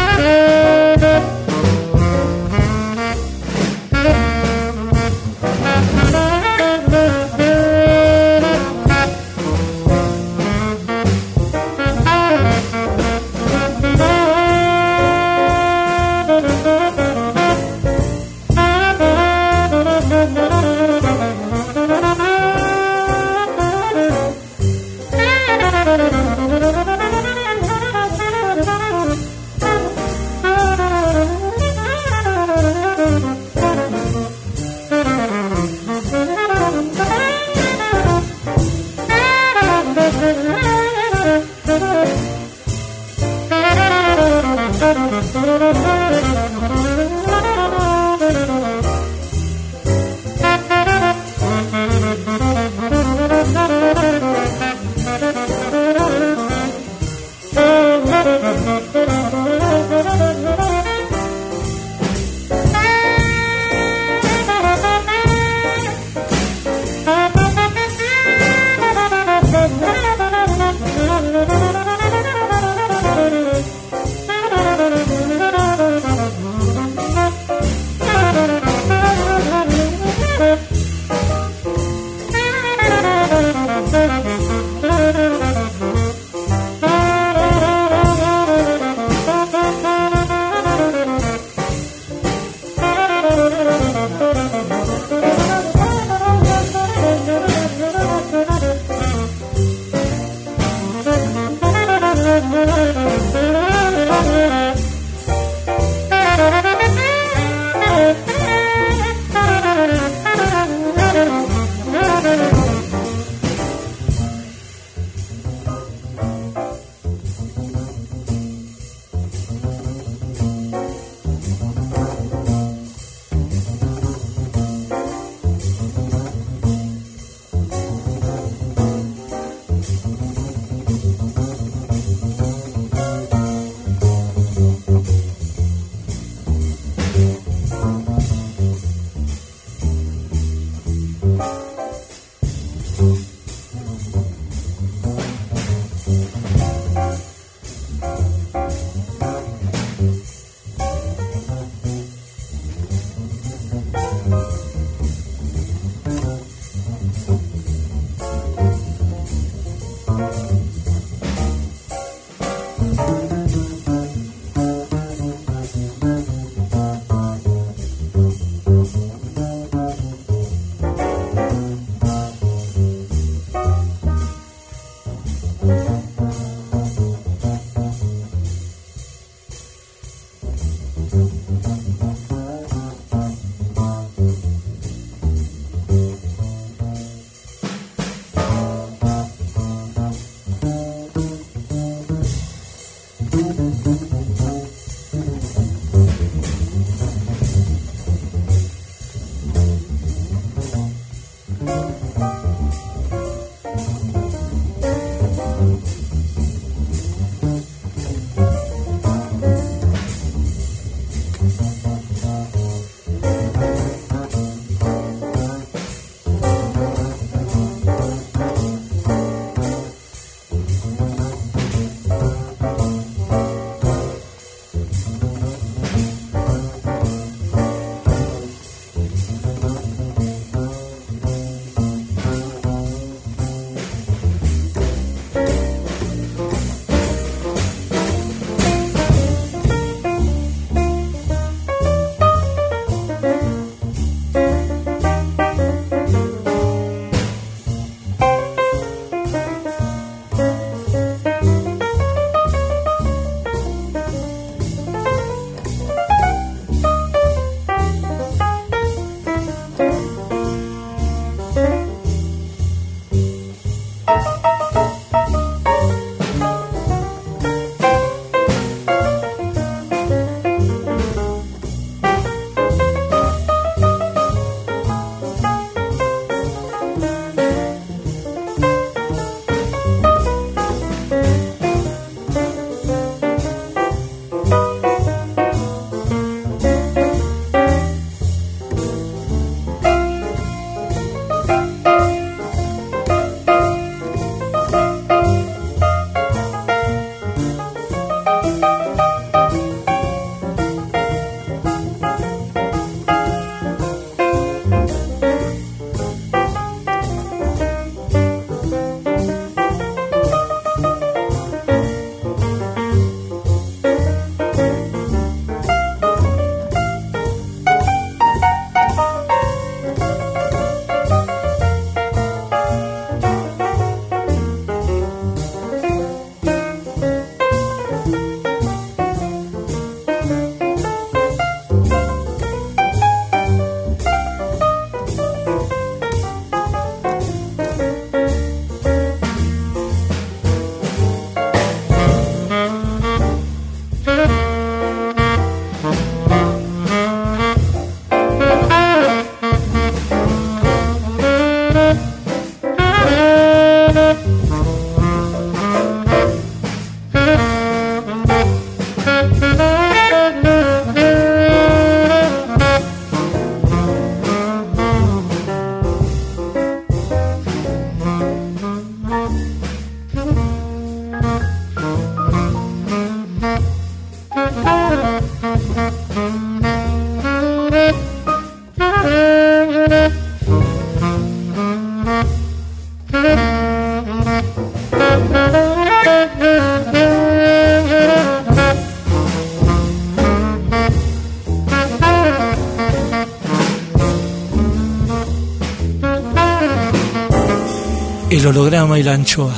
El holograma y la anchoa.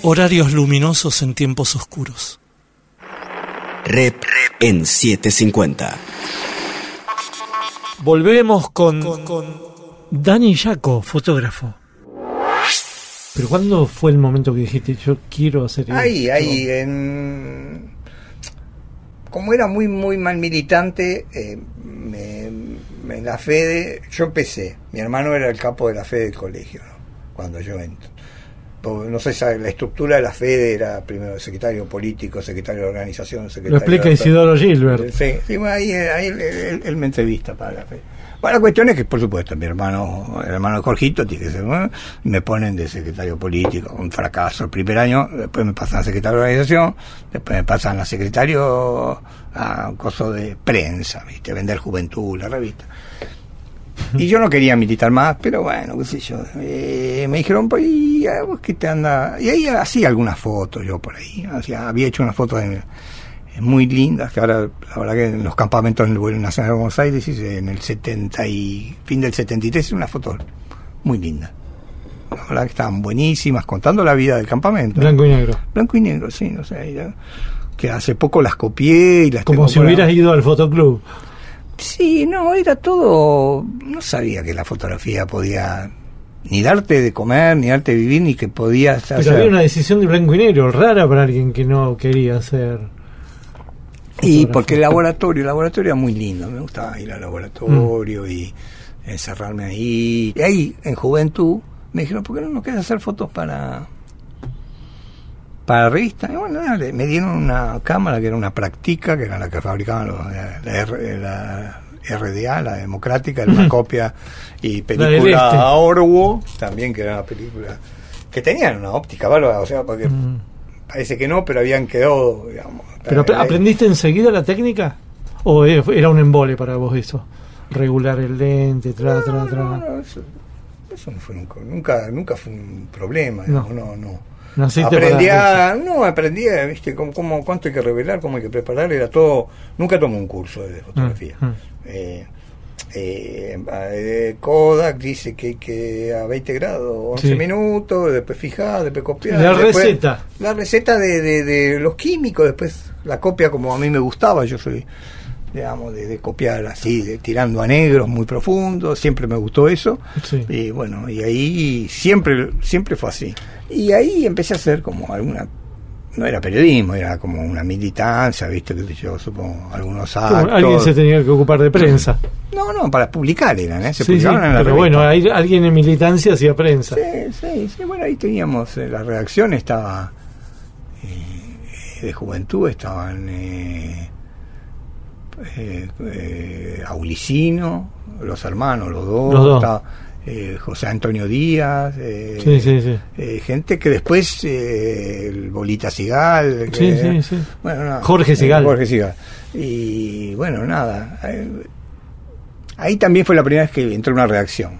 Horarios luminosos en tiempos oscuros. Rep en 750. Volvemos con, Dani Yaco, fotógrafo. Pero ¿cuándo fue el momento que dijiste yo quiero hacer Ahí, esto? ahí, en... Como era muy, muy mal militante, eh, me- me- en la FEDE, yo empecé. Mi hermano era el capo de la FEDE del colegio. Cuando yo entro. Po- No sé, la estructura de la FEDE era primero secretario político, secretario de organización, secretario Lo explica de- Isidoro Gilbert. Sí, sí, bueno, ahí, ahí él, él- él me entrevista para la FEDE. Bueno, la cuestión es que, por supuesto, mi hermano, el hermano Jorgito, tiene que ser, bueno, me ponen de secretario político, un fracaso el primer año, después me pasan a secretario de organización, después me pasan a secretario a un coso de prensa, ¿viste? Vender juventud, la revista. Y yo no quería militar más, pero bueno, qué sé yo. Eh, me dijeron, pues, ¿y vos qué te anda? Y ahí hacía algunas fotos yo por ahí. Hacía, había hecho unas fotos de- muy lindas, que ahora, la verdad que en los campamentos en el vuelo nacional de Buenos Aires, en el 70 y fin del 73, hice unas fotos muy lindas. La verdad que estaban buenísimas, contando la vida del campamento. Blanco y negro. Blanco y negro, sí, no sé. ya- que hace poco las copié y las Como si hubieras ido al fotoclub. Sí, no, era todo. No sabía que la fotografía podía ni darte de comer, ni darte de vivir, ni que podías Pero hacer. había una decisión de blanco y negro rara para alguien que no quería hacer. Y porque el laboratorio, el laboratorio era muy lindo, me gustaba ir al laboratorio y encerrarme ahí. Y ahí, en juventud, me dijeron, ¿por qué no nos quieres hacer fotos para para la revista? Y bueno, dale, me dieron una cámara que era una práctica, que era la que fabricaban los, la, la la RDA, la democrática, era una copia y película este. a Orwo, también que era una película que tenían una óptica bárbara, o sea, porque Mm. parece que no, pero habían quedado, digamos. ¿Pero ap- aprendiste enseguida la técnica? ¿O e- era un embole para vos eso? Regular el lente, tra, tra, No, tra. no, eso, eso no fue nunca, nunca, nunca fue un problema, No. digamos, no, no. Naciste Aprendí a, no, aprendí, a, viste, cómo, cómo- cuánto hay que revelar, cómo hay que preparar, era todo, nunca tomé un curso de fotografía. Mm, mm. Eh, eh, eh, Kodak dice que, que a 20 grados, 11 Sí. minutos, después fijar, después copiar. La después- receta. La receta de, de, de los químicos, después la copia como a mí me gustaba, yo soy, digamos, de, de copiar así, de, tirando a negros muy profundos, siempre me gustó eso. Sí. Y bueno, y ahí siempre, siempre fue así. Y ahí empecé a hacer como alguna, no era periodismo, era como una militancia, viste, que yo supongo, algunos actos. Alguien se tenía que ocupar de prensa. No, no, para publicar eran, ¿eh? Se Sí, sí, publicaban en la pero revista. bueno, hay, alguien en militancia hacía prensa. Sí, sí, sí, bueno, ahí teníamos eh, la redacción, estaba eh, de juventud, estaban eh, eh, eh, Aulicino, los hermanos, los dos, Los dos. estaba, eh, José Antonio Díaz, eh, Sí, sí, sí. gente que después, eh, el Bolita Sigal, que- bueno, Jorge Sigal. Jorge Sigal. Y bueno, nada. ahí también fue la primera vez que entró una reacción.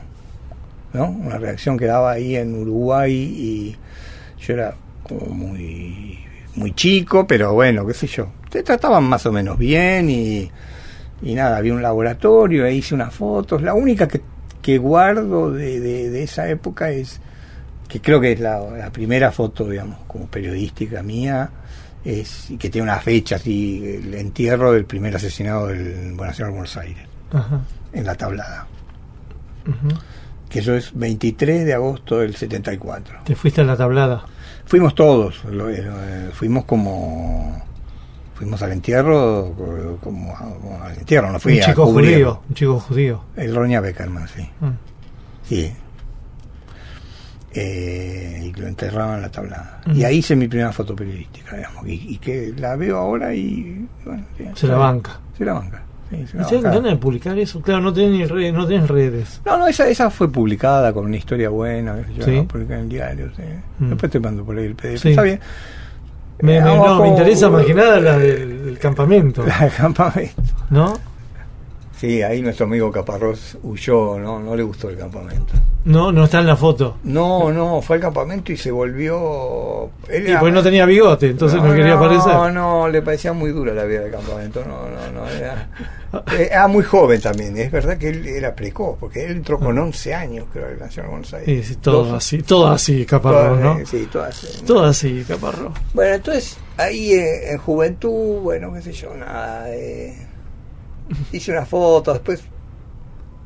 ¿No? Una reacción que daba ahí en Uruguay y yo era como muy muy chico, pero bueno, qué sé yo. Te trataban más o menos bien y, y nada, había un laboratorio, ahí hice unas fotos. La única que, que guardo de, de- de esa época es que creo que es la, la primera foto, digamos, como periodística mía, es y que tiene una fecha así, el entierro del primer asesinado del Nacional Buenos Aires, Ajá. en la tablada. Que eso es 23 de agosto del 74. Te fuiste a la tablada. Fuimos todos, lo- eh, fuimos como. Fuimos al entierro, como, como al entierro, no fui un a chico cubrir. judío. Un chico judío. El Roña Beckerman, sí. Mm. Sí. Eh, y lo enterraban en la tablada. Ujú. Y ahí hice mi primera foto periodística, digamos. Y, y que la veo ahora y. Bueno, Se la banca. Se la banca. sí, se la ¿Y ¿Tienes banca. ganas de publicar eso? Claro, no tenés, ni redes, no tenés redes. No, no, esa, esa fue publicada con una historia buena. yo, Sí. la publiqué en el diario. Sí. Mm. Después te mando por ahí el PDF. Sí. Está bien. Me, Eh, me- no, abajo- me interesa más que nada la del, del campamento, La del campamento. ¿no? Sí, ahí nuestro amigo Caparrós huyó, no, no le gustó el campamento. No, no está en la foto. No, no, fue al campamento y se volvió. Él Y pues no tenía bigote, entonces no, quería aparecer. No, no, le parecía muy dura la vida del campamento. No, no, no. Era, era muy joven también. Es verdad que él era precoz, porque él entró con 11 años, creo, a la Nación de Buenos Aires. Sí, sí, todo Dos- así, todo así, Caparrós, ¿no? eh, Sí, todo así. Todo así, Caparrós. Bueno, entonces ahí eh, en juventud, bueno, qué sé yo, nada. eh, hice una foto después.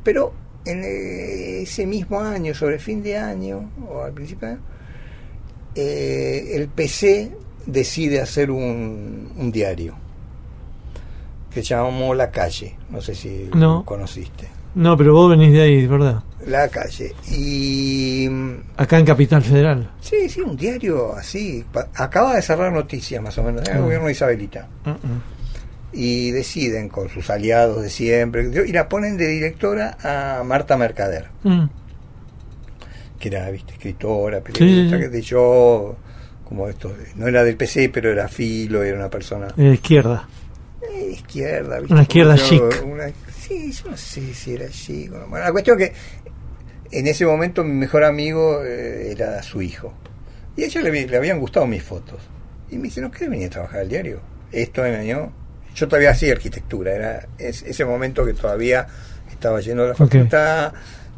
Pero en eh, ese mismo año, sobre fin de año, o al principio de año, eh, el PC decide hacer un, un diario que llamó La Calle. No sé si No. lo conociste. No, pero vos venís de ahí, ¿verdad? La Calle. Y. mm, Acá en Capital Federal. Sí, sí, un diario así. Acaba de cerrar noticias más o menos, del Ah. gobierno de Isabelita. Uh-uh. Y deciden con sus aliados de siempre. Y la ponen de directora a Marta Mercader, Mm. que era, viste, escritora, periodista, sí. que de yo, como esto, no era del PC, pero era filo, era una persona Eh, izquierda. eh, izquierda, ¿viste? Una izquierda yo, chic. una- sí, yo no sé si era chic. Bueno, la cuestión es que en ese momento mi mejor amigo eh, era su hijo. Y a ella le, le habían gustado mis fotos. Y me dice, ¿no querés venir a trabajar al diario? Esto en año... Yo todavía hacía arquitectura, era es- ese momento que todavía estaba yendo a la facultad.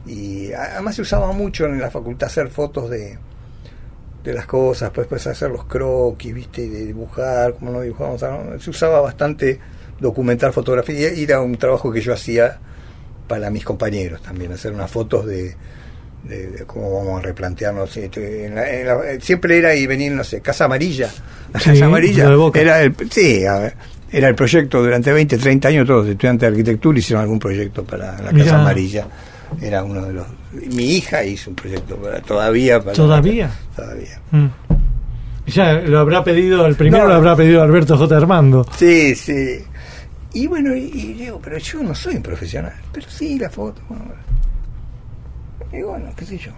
Y además se usaba mucho en la facultad hacer fotos de de las cosas, pues, pues hacer los croquis, viste, de dibujar, como no dibujábamos, ¿no? se usaba bastante documentar fotografía y era un trabajo que yo hacía para mis compañeros también, hacer unas fotos de, de, de cómo vamos a replantearnos. este, en la- en la- siempre era y venir, no sé, Casa Amarilla. La Sí, Casa Amarilla era el, sí, a ver, era el proyecto durante 20, 30 años, todos los estudiantes de arquitectura hicieron algún proyecto para la Mirá. Casa Amarilla. Era uno de los. Mi hija hizo un proyecto para, todavía. Para ¿Todavía? Todavía. Mm. Ya lo habrá pedido, el primero No. lo habrá pedido Alberto J. Armando. Sí, sí. Y bueno, y, y digo, pero yo no soy un profesional. Pero sí, la foto. Bueno, y bueno, qué sé yo.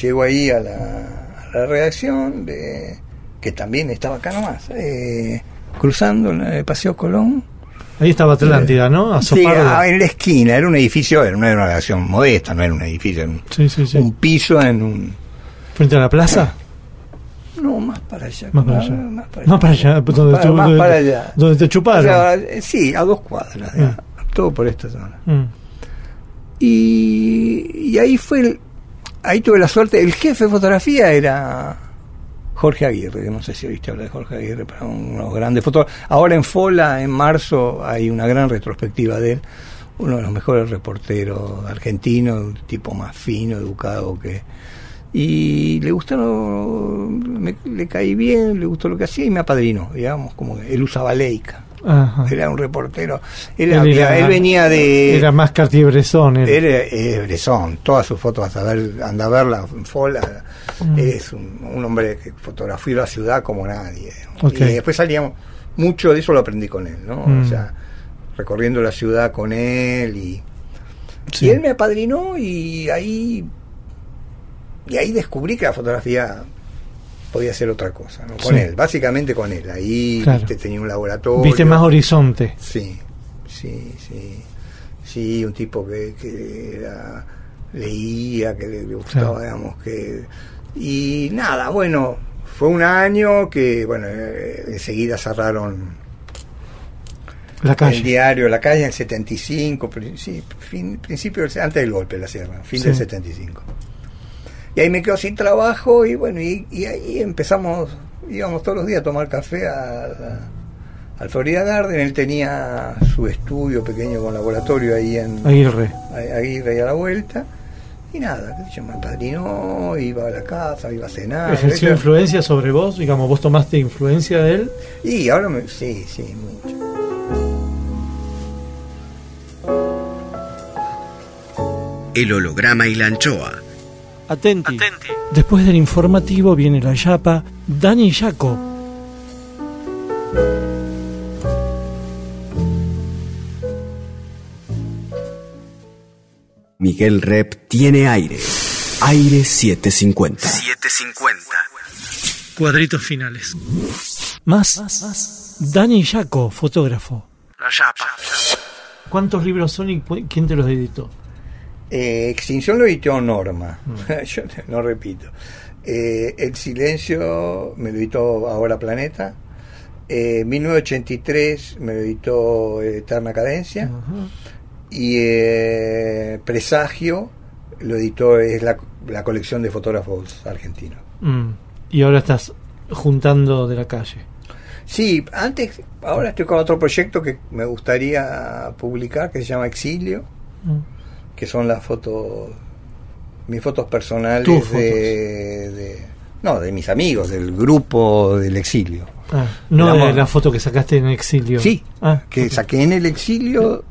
Llego ahí a la, a la redacción, de, que también estaba acá nomás, eh, cruzando el Paseo Colón. Ahí estaba Atlántida, ¿no? A Sí, ah, en la esquina, era un edificio, era una, era una redacción modesta, no era un edificio, era un, Sí, sí, sí. un piso en un... Frente a la plaza. No, más para allá. Más para allá. Más para Más para allá, Más donde, para- tú- más para allá. donde te O chuparon. sea, eh, sí, a dos cuadras, Ah. todo por esta zona. Mm. Y, y ahí fue, el- ahí tuve la suerte, el jefe de fotografía era Jorge Aguirre, no sé si oíste hablar de Jorge Aguirre, pero unos grandes fotógrafos. Ahora en Fola, en marzo, hay una gran retrospectiva de él, uno de los mejores reporteros argentinos, un tipo más fino, educado que... Y le gustaron, me- le caí bien, le gustó lo que hacía y me apadrinó, digamos, como que él usaba Leica. Ajá. Era un reportero. Él, Él había- era- él venía de. Era más Cartier-Bresson. él. Él es es Bresson, todas sus fotos, hasta ver, anda a verla Fola, Mm. es un, un hombre que fotografió la ciudad como nadie. Y después salíamos, mucho de eso lo aprendí con él, ¿no? Mm. O sea, recorriendo la ciudad con él y, Sí. y él me apadrinó y ahí y ahí descubrí que la fotografía podía ser otra cosa, ¿no? Con Sí. él, básicamente con él. Ahí Claro. viste, tenía un laboratorio. Viste más horizonte. Sí, sí, sí. Sí, un tipo que, que era- leía, que le, gustaba, Claro. digamos, que... Y nada, bueno, fue un año que, bueno, eh, enseguida cerraron La el diario La Calle en el 75, pri- sí, fin, principio, antes del golpe la cierran, fin Sí. del 75. Y ahí me quedo sin trabajo y bueno, y, y ahí empezamos, íbamos todos los días a tomar café a la- al Florida Garden, él tenía su estudio pequeño con laboratorio ahí en Aguirre. ahí- Aguirre y a la vuelta. Y nada, qué sé yo, me apadrinó, iba a la casa, iba a cenar. ¿Ejerció influencia sobre vos? Digamos, vos tomaste influencia de él. Y ahora me, sí, sí, mucho. El holograma y la anchoa. Atenti. Después del informativo viene la yapa Dani Yaco. Miguel Rep tiene aire. Aire 750. 750. Cuadritos finales. Más Dani Yaco, fotógrafo. La chapa. ¿Cuántos libros son y quién te los editó? Eh, Extinción lo editó Norma, Mm. yo no repito. Eh, El Silencio me lo editó Ahora Planeta. Eh, 1983 me lo editó Eterna Cadencia. Y eh, Presagio lo editó, es la, la colección de fotógrafos argentinos. Mm. Y ahora estás juntando de la calle. Sí, antes, ahora estoy con otro proyecto que me gustaría publicar que se llama Exilio, Mm. Que son las fotos, mis fotos personales fotos. de, de- no, de mis amigos, del grupo del exilio. Ah, no de la foto que sacaste en exilio. Sí, Ah, que saqué en el exilio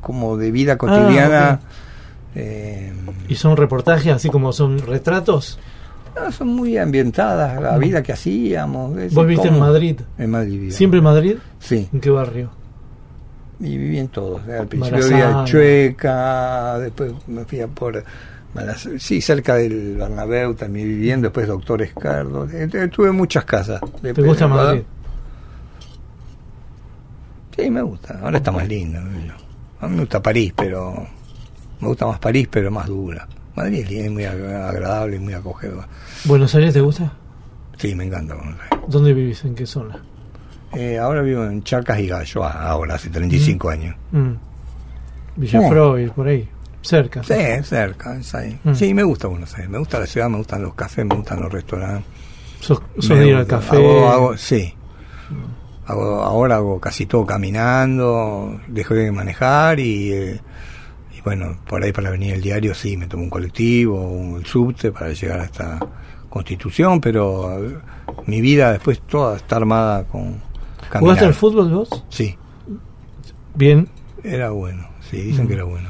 como de vida cotidiana. ok. eh, ¿Y son reportajes así como son retratos? no, son muy ambientadas, la vida que hacíamos. ¿Vos viste en Madrid? En Madrid. ¿Siempre en Madrid? Sí, ¿En qué barrio? Y viví en todos. Al principio en Chueca, después me fui a por... Sí, cerca del Bernabéu también viviendo, después Doctor Escardo. Tuve muchas casas. ¿Te gusta Madrid? Sí, me gusta. Ahora está más lindo. A mí me gusta París, pero me gusta más París, pero más dura. Madrid es muy ag- agradable, muy acogedor. ¿Buenos Aires te gusta? Sí, me encanta. Buenos Aires. ¿Dónde vivís? ¿En qué zona? Eh, ahora vivo en Charcas y Gallo, ah, ahora hace 35 años. Mm. Villa Oh. Freud, por ahí. Cerca. Sí, cerca, es ahí. Mm. Sí, me gusta Buenos Aires. Me gusta la ciudad, me gustan los cafés, me gustan los restaurantes. ¿Sos, de ir al café? Hago- hago- sí. Hago, ahora hago casi todo caminando, dejo de manejar y, eh, y bueno, por ahí para la Avenida del Diario sí, me tomo un colectivo, un subte para llegar a esta constitución, pero eh, mi vida después toda está armada con caminar. ¿Jugaste al fútbol vos? Sí, Bien. era bueno, sí, dicen Mm. que era bueno.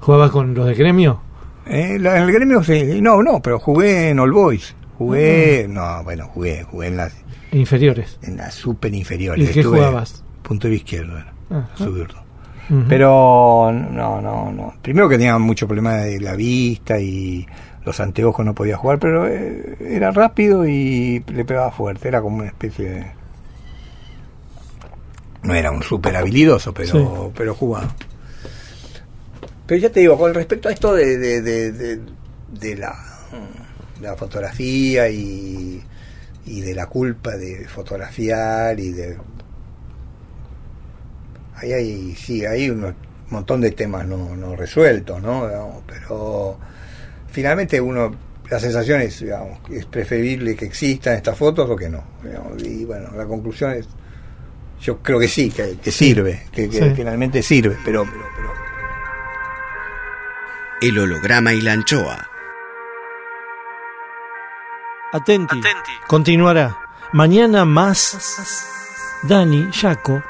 ¿Jugabas con los de gremio? Eh, la- en el gremio sí, no, no, pero jugué en All Boys, jugué, no, bueno, jugué, jugué en las, Inferiores. en las super inferiores. ¿Y qué Estuve jugabas? Punto izquierdo era. Ujú. Pero no, no, no. Primero que tenía mucho problema de la vista y los anteojos no podía jugar, pero eh, era rápido y le pegaba fuerte. Era como una especie de. No era un súper habilidoso, pero, Sí. pero jugaba. Pero ya te digo, con respecto a esto de, de, de, de- de la, fotografía y, y de la culpa de fotografiar y de ahí hay sí hay un montón de temas no, no resueltos no Digamos, pero finalmente uno la sensación es digamos es preferible que existan estas fotos o que no digamos, y bueno la conclusión es yo creo que sí que, que sirve que, que Sí. finalmente sirve pero, pero, pero El holograma y la anchoa. Atenti. Continuará. Mañana más Dani, Jaco,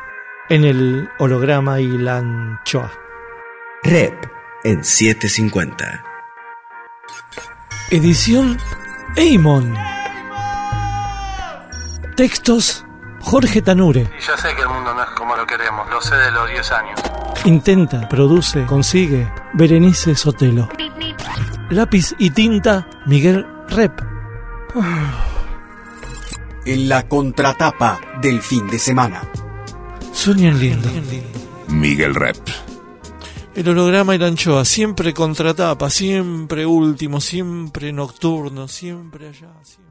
en el holograma y la anchoa. Rep en 750. Edición Eimon. Textos Jorge Tanure. Y ya sé que el mundo no es como lo queremos, lo sé de los 10 años. Intenta, produce, consigue Berenice Sotelo. Lápiz y tinta Miguel Rep. En la contratapa del fin de semana. Sueñan lindo. Miguel Rep. El holograma y la anchoa, siempre contratapa, siempre último, siempre nocturno, siempre allá, siempre.